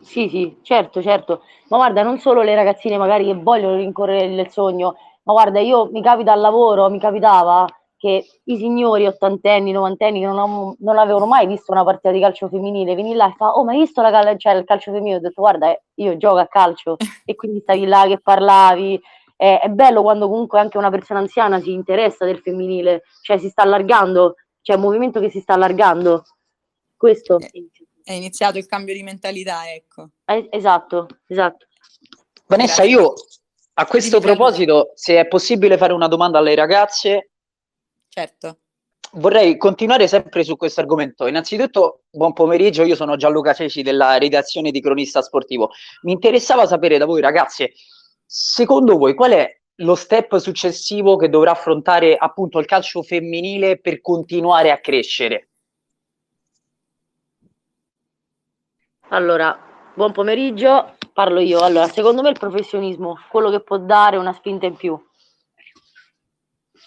Sì, sì, certo, certo. Ma guarda, non solo le ragazzine magari che vogliono rincorrere il sogno, ma guarda, io mi capita al lavoro, mi capitava che i signori ottantenni, novantenni che non, ho, non avevano mai visto una partita di calcio femminile, veni là e fa, oh ma hai visto la cal- cioè, il calcio femminile? Ho detto, guarda, eh, io gioco a calcio e quindi stavi là che parlavi. Eh, è bello quando comunque anche una persona anziana si interessa del femminile, cioè si sta allargando, c'è un movimento che si sta allargando. Questo. È iniziato il cambio di mentalità, ecco. Eh, esatto, esatto. Vanessa, io a questo proposito, se è possibile fare una domanda alle ragazze, Certo. Vorrei continuare sempre su questo argomento. Innanzitutto, buon pomeriggio, io sono Gianluca Ceci della redazione di Cronista Sportivo. Mi interessava sapere da voi ragazze, secondo voi qual è lo step successivo che dovrà affrontare appunto il calcio femminile per continuare a crescere? Allora, buon pomeriggio, parlo io. Allora, secondo me il professionismo, quello che può dare una spinta in più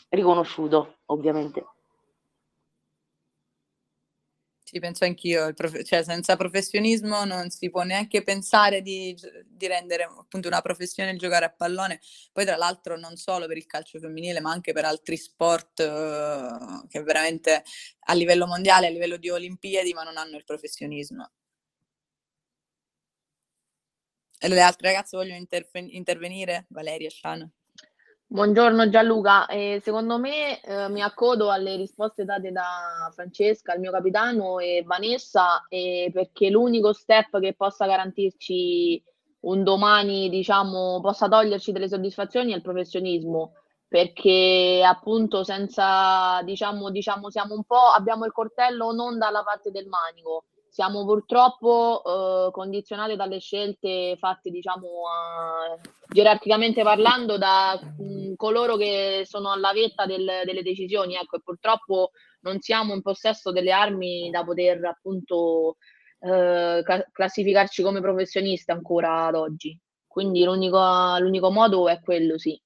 riconosciuto, ovviamente. Sì, penso anch'io, prof... cioè, senza professionismo non si può neanche pensare di, di, rendere appunto una professione il giocare a pallone. Poi tra l'altro non solo per il calcio femminile, ma anche per altri sport uh, che veramente a livello mondiale, a livello di Olimpiadi, ma non hanno il professionismo. E le altre ragazze vogliono interfe- intervenire? Valeria, Shana? Buongiorno Gianluca, eh, secondo me eh, mi accodo alle risposte date da Francesca, il mio capitano e Vanessa, eh, perché l'unico step che possa garantirci un domani, diciamo, possa toglierci delle soddisfazioni è il professionismo, perché appunto senza, diciamo, diciamo siamo un po', abbiamo il coltello non dalla parte del manico, siamo purtroppo eh, condizionati dalle scelte fatte, diciamo, uh, gerarchicamente parlando da mh, coloro che sono alla vetta del, delle decisioni, ecco, e purtroppo non siamo in possesso delle armi da poter appunto eh, classificarci come professionisti ancora ad oggi. Quindi l'unico, l'unico modo è quello, sì.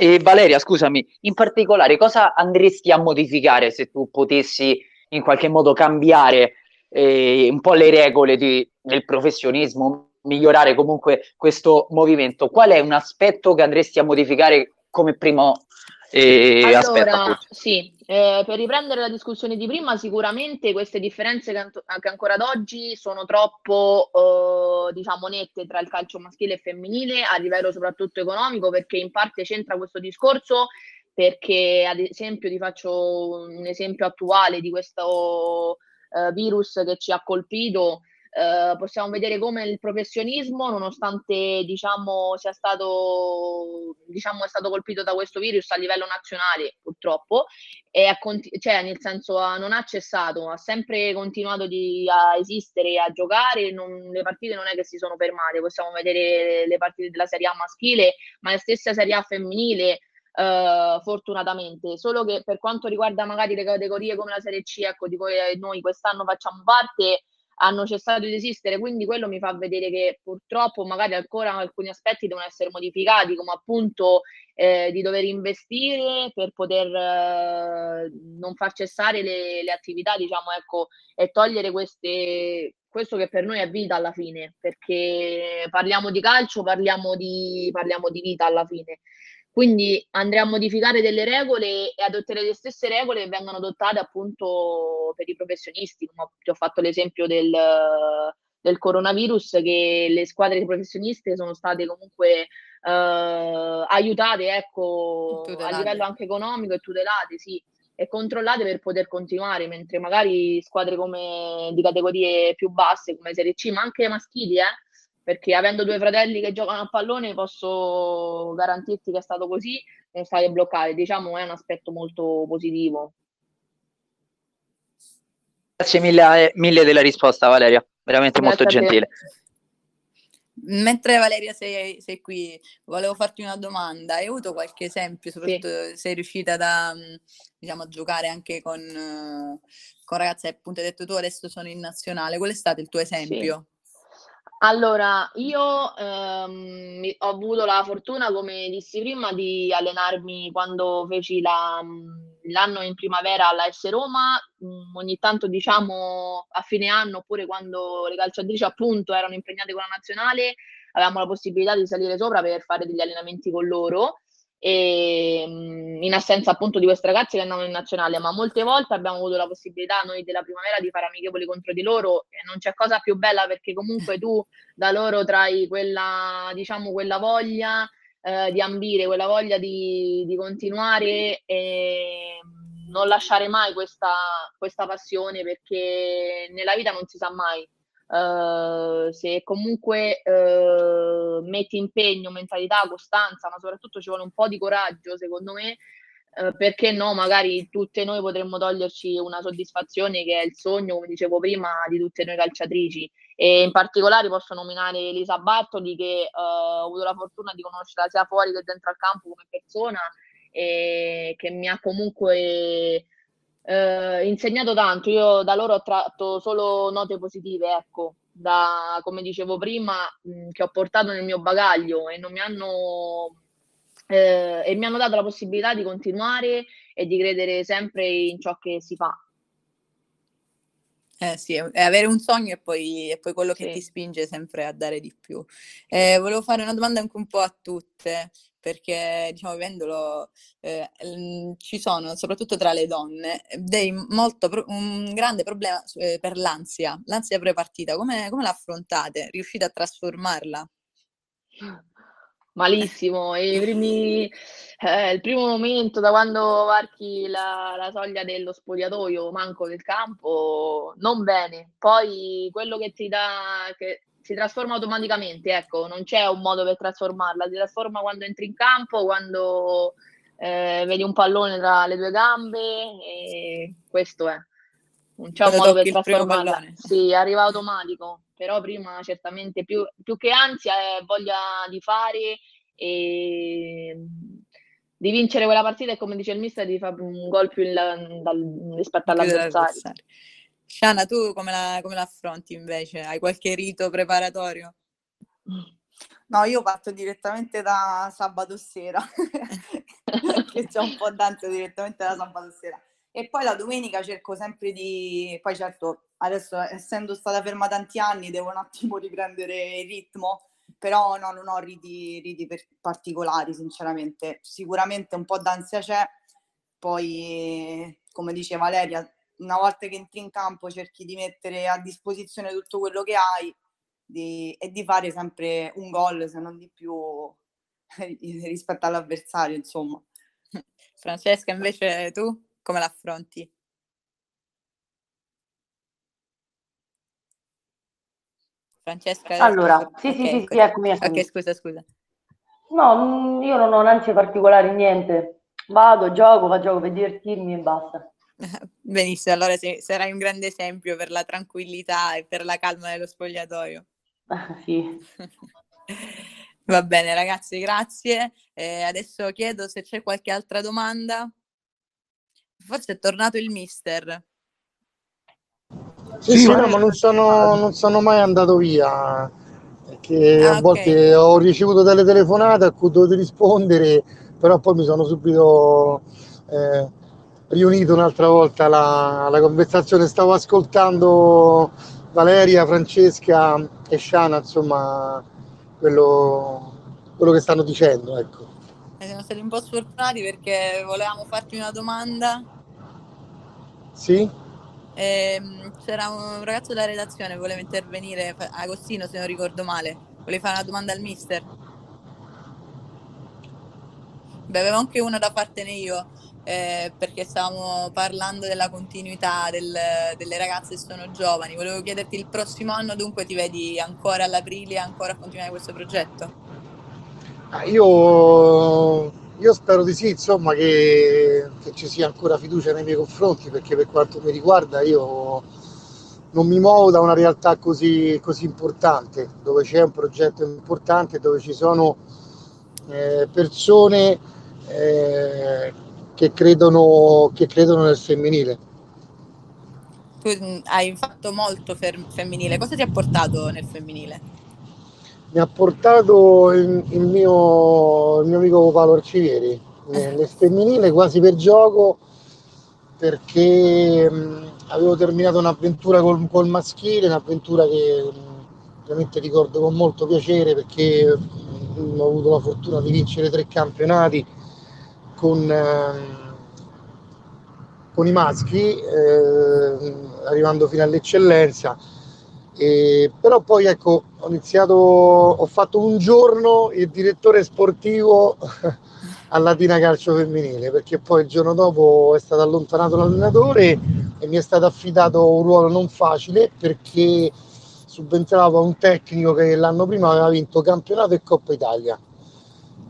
E Valeria, scusami, in particolare cosa andresti a modificare se tu potessi in qualche modo cambiare eh, un po' le regole di, del professionismo, migliorare comunque questo movimento? Qual è un aspetto che andresti a modificare come primo e allora, aspetta, sì, eh, per riprendere la discussione di prima, sicuramente queste differenze che, che ancora ad oggi sono troppo, eh, diciamo, nette tra il calcio maschile e femminile a livello soprattutto economico, perché in parte c'entra questo discorso, perché ad esempio ti faccio un esempio attuale di questo eh, virus che ci ha colpito eh, possiamo vedere come il professionismo, nonostante diciamo, sia stato, diciamo, stato colpito da questo virus a livello nazionale, purtroppo, conti- cioè, nel senso non ha cessato, ha sempre continuato di, a esistere a giocare, non, le partite non è che si sono fermate, possiamo vedere le partite della Serie A maschile, ma la stessa Serie A femminile. Uh, fortunatamente, solo che per quanto riguarda magari le categorie come la Serie C, ecco, di cui noi quest'anno facciamo parte, hanno cessato di esistere, quindi quello mi fa vedere che purtroppo magari ancora alcuni aspetti devono essere modificati, come appunto eh, di dover investire per poter eh, non far cessare le, le, attività, diciamo, ecco, e togliere queste, questo che per noi è vita alla fine, perché parliamo di calcio, parliamo di, parliamo di vita alla fine. Quindi andrei a modificare delle regole e adottere le stesse regole che vengono adottate appunto per i professionisti, come ti ho fatto l'esempio del, del coronavirus, che le squadre professioniste sono state comunque eh, aiutate ecco, a livello anche economico e tutelate, sì, e controllate per poter continuare, mentre magari squadre come di categorie più basse, come Serie C, ma anche maschili, eh, perché avendo due fratelli che giocano a pallone posso garantirti che è stato così e state bloccati. Diciamo è un aspetto molto positivo. Grazie mille, mille della risposta Valeria, veramente Grazie molto gentile. Mentre Valeria sei, sei, qui, volevo farti una domanda. Hai avuto qualche esempio, soprattutto sì. sei riuscita da, diciamo, a giocare anche con, con ragazze, appunto hai detto tu adesso sono in nazionale, qual è stato il tuo esempio? Sì. Allora, io ehm, ho avuto la fortuna, come dissi prima, di allenarmi quando feci la, l'anno in primavera alla S Roma, mm, ogni tanto diciamo a fine anno oppure quando le calciatrici appunto erano impegnate con la nazionale, avevamo la possibilità di salire sopra per fare degli allenamenti con loro e, mm, in assenza appunto di queste ragazze che andavano in nazionale, ma molte volte abbiamo avuto la possibilità noi della primavera di fare amichevoli contro di loro e non c'è cosa più bella perché comunque tu da loro trai quella, diciamo, quella voglia eh, di ambire, quella voglia di, di continuare e non lasciare mai questa, questa passione perché nella vita non si sa mai Uh, se comunque uh, metti impegno, mentalità, costanza, ma soprattutto ci vuole un po' di coraggio, secondo me, uh, perché no, magari tutte noi potremmo toglierci una soddisfazione che è il sogno, come dicevo prima, di tutte noi calciatrici. E in particolare posso nominare Elisa Bartoli, che ho avuto la fortuna di conoscerla sia fuori che dentro al campo come persona, e che mi ha comunque eh, insegnato tanto, io da loro ho tratto solo note positive, ecco, da, come dicevo prima, mh, che ho portato nel mio bagaglio e non mi hanno eh, e mi hanno dato la possibilità di continuare e di credere sempre in ciò che si fa. Eh sì, è avere un sogno e poi, e poi quello che sì. ti spinge sempre a dare di più. Eh, volevo fare una domanda anche un po' a tutte perché diciamo vivendolo eh, ci sono soprattutto tra le donne dei molto un grande problema eh, per l'ansia, l'ansia prepartita, come, come l'affrontate? Riuscite a trasformarla? Malissimo, i primi, Eh, il primo momento da quando varchi la, la soglia dello spogliatoio, manco del campo, non bene. Poi quello che ti dà, che si trasforma automaticamente, ecco, non c'è un modo per trasformarla, si trasforma quando entri in campo, quando eh, vedi un pallone tra le tue gambe e questo è. Non c'è un modo per trasformarla. Sì, arriva automatico, però prima certamente più, più che ansia è voglia di fare e di vincere quella partita e come dice il mister di fare un gol più in la, dal, rispetto all'avversario. Shana, tu come la, come la affronti invece? Hai qualche rito preparatorio? No, io parto direttamente da sabato sera, che c'è un po' d'ansia direttamente da sabato sera. E poi la domenica cerco sempre di... Poi certo, adesso essendo stata ferma tanti anni, devo un attimo riprendere il ritmo, però no, non ho riti, riti particolari, sinceramente. Sicuramente un po' d'ansia c'è, poi, come dice Valeria, una volta che entri in campo cerchi di mettere a disposizione tutto quello che hai di, e di fare sempre un gol, se non di più, rispetto all'avversario, insomma. Francesca, invece tu come l'affronti? Francesca? Allora, sì, sì, sì, sì, eccomi, eccomi. Ok, scusa, scusa. No, mm, io non ho ansie particolari, niente. Vado, gioco, faccio gioco per divertirmi e basta. Benissimo, allora se, sarai un grande esempio per la tranquillità e per la calma dello spogliatoio. sì. Va bene, ragazzi, grazie. Eh, adesso chiedo se c'è qualche altra domanda. Forse è tornato il mister. Sì, sì, no, ma non sono, non sono mai andato via. Perché ah, a volte okay. ho ricevuto delle telefonate a cui ho dovuto rispondere, però poi mi sono subito eh, riunito un'altra volta alla, la conversazione. Stavo ascoltando Valeria, Francesca e Shana, insomma, quello, quello che stanno dicendo. Ecco. Siamo stati un po' sfortunati perché volevamo farti una domanda. Sì? Eh, c'era un ragazzo della redazione che voleva intervenire, Agostino se non ricordo male, voleva fare una domanda al mister. Beh, avevo anche una da fartene io eh, perché stavamo parlando della continuità del, delle ragazze che sono giovani. Volevo chiederti il prossimo anno dunque ti vedi ancora all'aprile, ancora a continuare questo progetto? Ah, io, io, spero di sì, insomma, che, che, ci sia ancora fiducia nei miei confronti, perché per quanto mi riguarda io non mi muovo da una realtà così, così importante, dove c'è un progetto importante, dove ci sono eh, persone eh, che credono, che credono nel femminile. Tu mm, hai fatto molto femminile, cosa ti ha portato nel femminile? Mi ha portato il, il, mio, il mio, amico Paolo Arcivieri, nel femminile quasi per gioco, perché mh, mm, avevo terminato un'avventura col, col maschile, un'avventura che mh, mm, ovviamente ricordo con molto piacere perché mh, ho avuto la fortuna di vincere tre campionati con, ehm, con i maschi, eh, arrivando fino all'eccellenza. E, però poi ecco, ho iniziato, ho fatto un giorno il direttore sportivo a Latina Calcio Femminile, perché poi il giorno dopo è stato allontanato l'allenatore e mi è stato affidato un ruolo non facile perché subentrava un tecnico che l'anno prima aveva vinto campionato e Coppa Italia.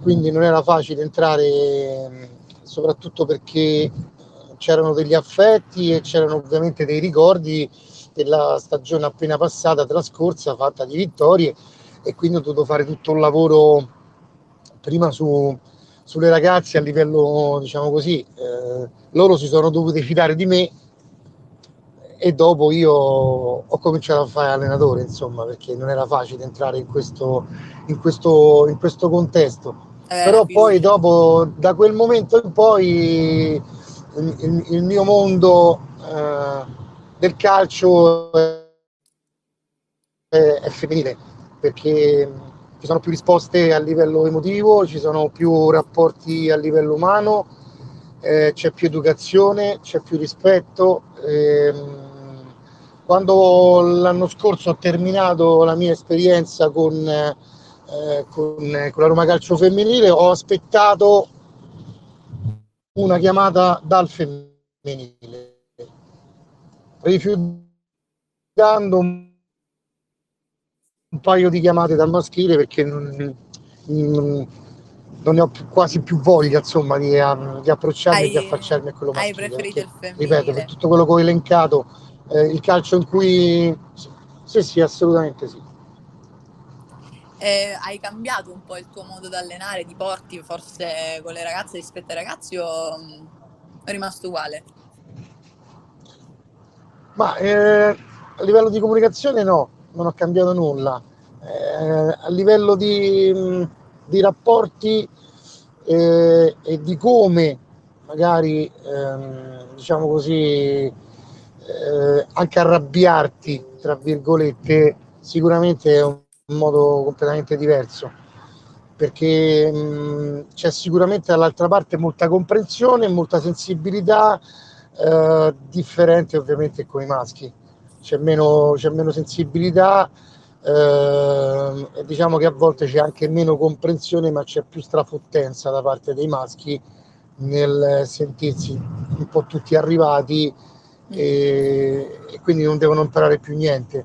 Quindi non era facile entrare soprattutto perché c'erano degli affetti e c'erano ovviamente dei ricordi della stagione appena passata, trascorsa, fatta di vittorie e quindi ho dovuto fare tutto un lavoro prima su, sulle ragazze a livello, diciamo così, eh, loro si sono dovuti fidare di me e dopo io ho cominciato a fare allenatore, insomma, perché non era facile entrare in questo, in questo, in questo contesto. Eh, Però poi dopo, da quel momento in poi, il, il, il mio mondo eh, del calcio è, femminile, perché ci sono più risposte a livello emotivo, ci sono più rapporti a livello umano, eh, c'è più educazione, c'è più rispetto. Ehm, quando l'anno scorso ho terminato la mia esperienza con eh, con, con, la Roma Calcio Femminile ho aspettato una chiamata dal femminile, rifiutando un, un paio di chiamate dal maschile perché non, non, non ne ho più, quasi più voglia insomma di, um, di approcciarmi Hai- e di affacciarmi a quello hai maschile. preferito il perché, femminile. Ripeto, per tutto quello che ho elencato, eh, il calcio in cui... Sì, sì, assolutamente sì. Eh, hai cambiato un po' il tuo modo di allenare, ti porti forse con le ragazze rispetto ai ragazzi o mm, è rimasto uguale? Ma eh, a livello di comunicazione no, non ho cambiato nulla. Eh, a livello di, mh, di rapporti eh, e di come magari, ehm, diciamo così, eh, anche arrabbiarti, tra virgolette, sicuramente è un modo completamente diverso. Perché mh, c'è sicuramente dall'altra parte molta comprensione, molta sensibilità, eh, differente ovviamente con i maschi. C'è meno, c'è meno sensibilità, eh, e diciamo che a volte c'è anche meno comprensione, ma c'è più strafottenza da parte dei maschi nel sentirsi un po' tutti arrivati e, e quindi non devono imparare più niente.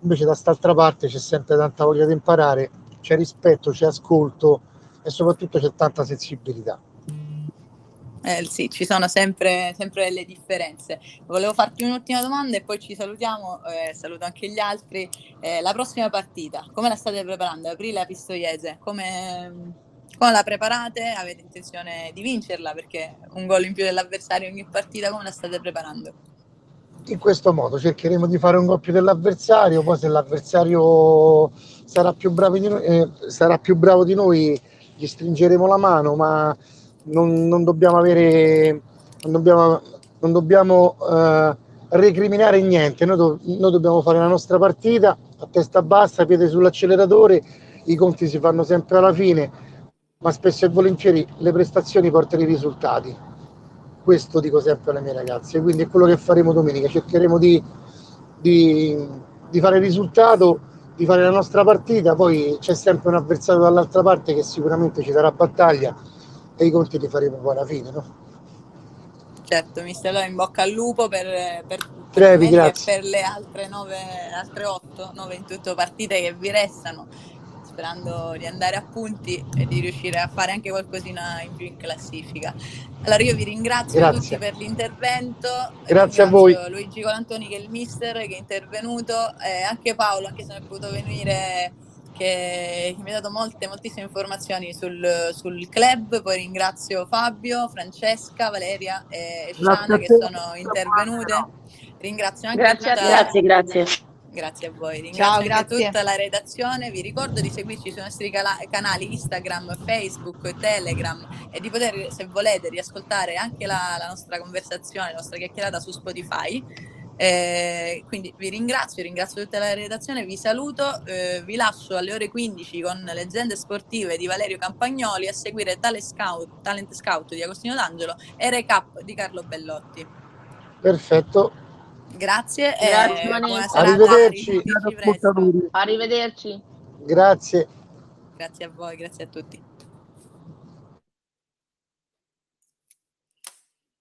Invece da quest'altra parte c'è sempre tanta voglia di imparare, c'è rispetto, c'è ascolto e soprattutto c'è tanta sensibilità. Eh, sì, ci sono sempre, sempre delle differenze. Volevo farti un'ultima domanda e poi ci salutiamo, eh, saluto anche gli altri. Eh, la prossima partita, come la state preparando? Aprile a Pistoiese, come, come la preparate? Avete intenzione di vincerla? Perché un gol in più dell'avversario ogni partita, come la state preparando? In questo modo cercheremo di fare un gol più dell'avversario, poi se l'avversario sarà più bravo di noi, eh, sarà più bravo di noi gli stringeremo la mano, ma non, non dobbiamo avere, non dobbiamo, non dobbiamo eh, recriminare niente, noi, do- noi dobbiamo fare la nostra partita a testa bassa, piede sull'acceleratore, i conti si fanno sempre alla fine, ma spesso e volentieri le prestazioni portano i risultati. Questo dico sempre alle mie ragazze, quindi è quello che faremo domenica, cercheremo di, di, di fare il risultato, di fare la nostra partita, poi c'è sempre un avversario dall'altra parte che sicuramente ci darà battaglia e i conti li faremo poi alla fine. No? Certo, mister, allora in bocca al lupo per, per, per Trevi, grazie. per le altre nove, altre otto, nove in tutto partite che vi restano, sperando di andare a punti e di riuscire a fare anche qualcosina in più in classifica. Allora io vi ringrazio Grazie. tutti per l'intervento, Grazie a voi. Luigi Colantoni che è il mister che è intervenuto e anche Paolo, anche se non è potuto venire che mi ha dato molte, moltissime informazioni sul, sul club. Poi ringrazio Fabio, Francesca, Valeria e Grazie Shana a che sono intervenute. Ringrazio anche Grazie a tutta, te. Grazie, grazie. grazie a voi. Ringrazio Ciao, grazie. tutta la redazione. Vi ricordo di seguirci sui nostri cala- canali Instagram, Facebook, Telegram e di poter, se volete, riascoltare anche la, la nostra conversazione, la nostra chiacchierata su Spotify. Eh, quindi vi ringrazio, ringrazio tutta la redazione, vi saluto, eh, vi lascio alle ore 15 con leggende sportive di Valerio Campagnoli a seguire Tale Scout, Talent Scout di Agostino D'Angelo e Recap di Carlo Bellotti. Perfetto, Grazie e Grazie, Vanessa. buona serata. Arrivederci. presto. Arrivederci. grazie. Grazie a voi, grazie a tutti.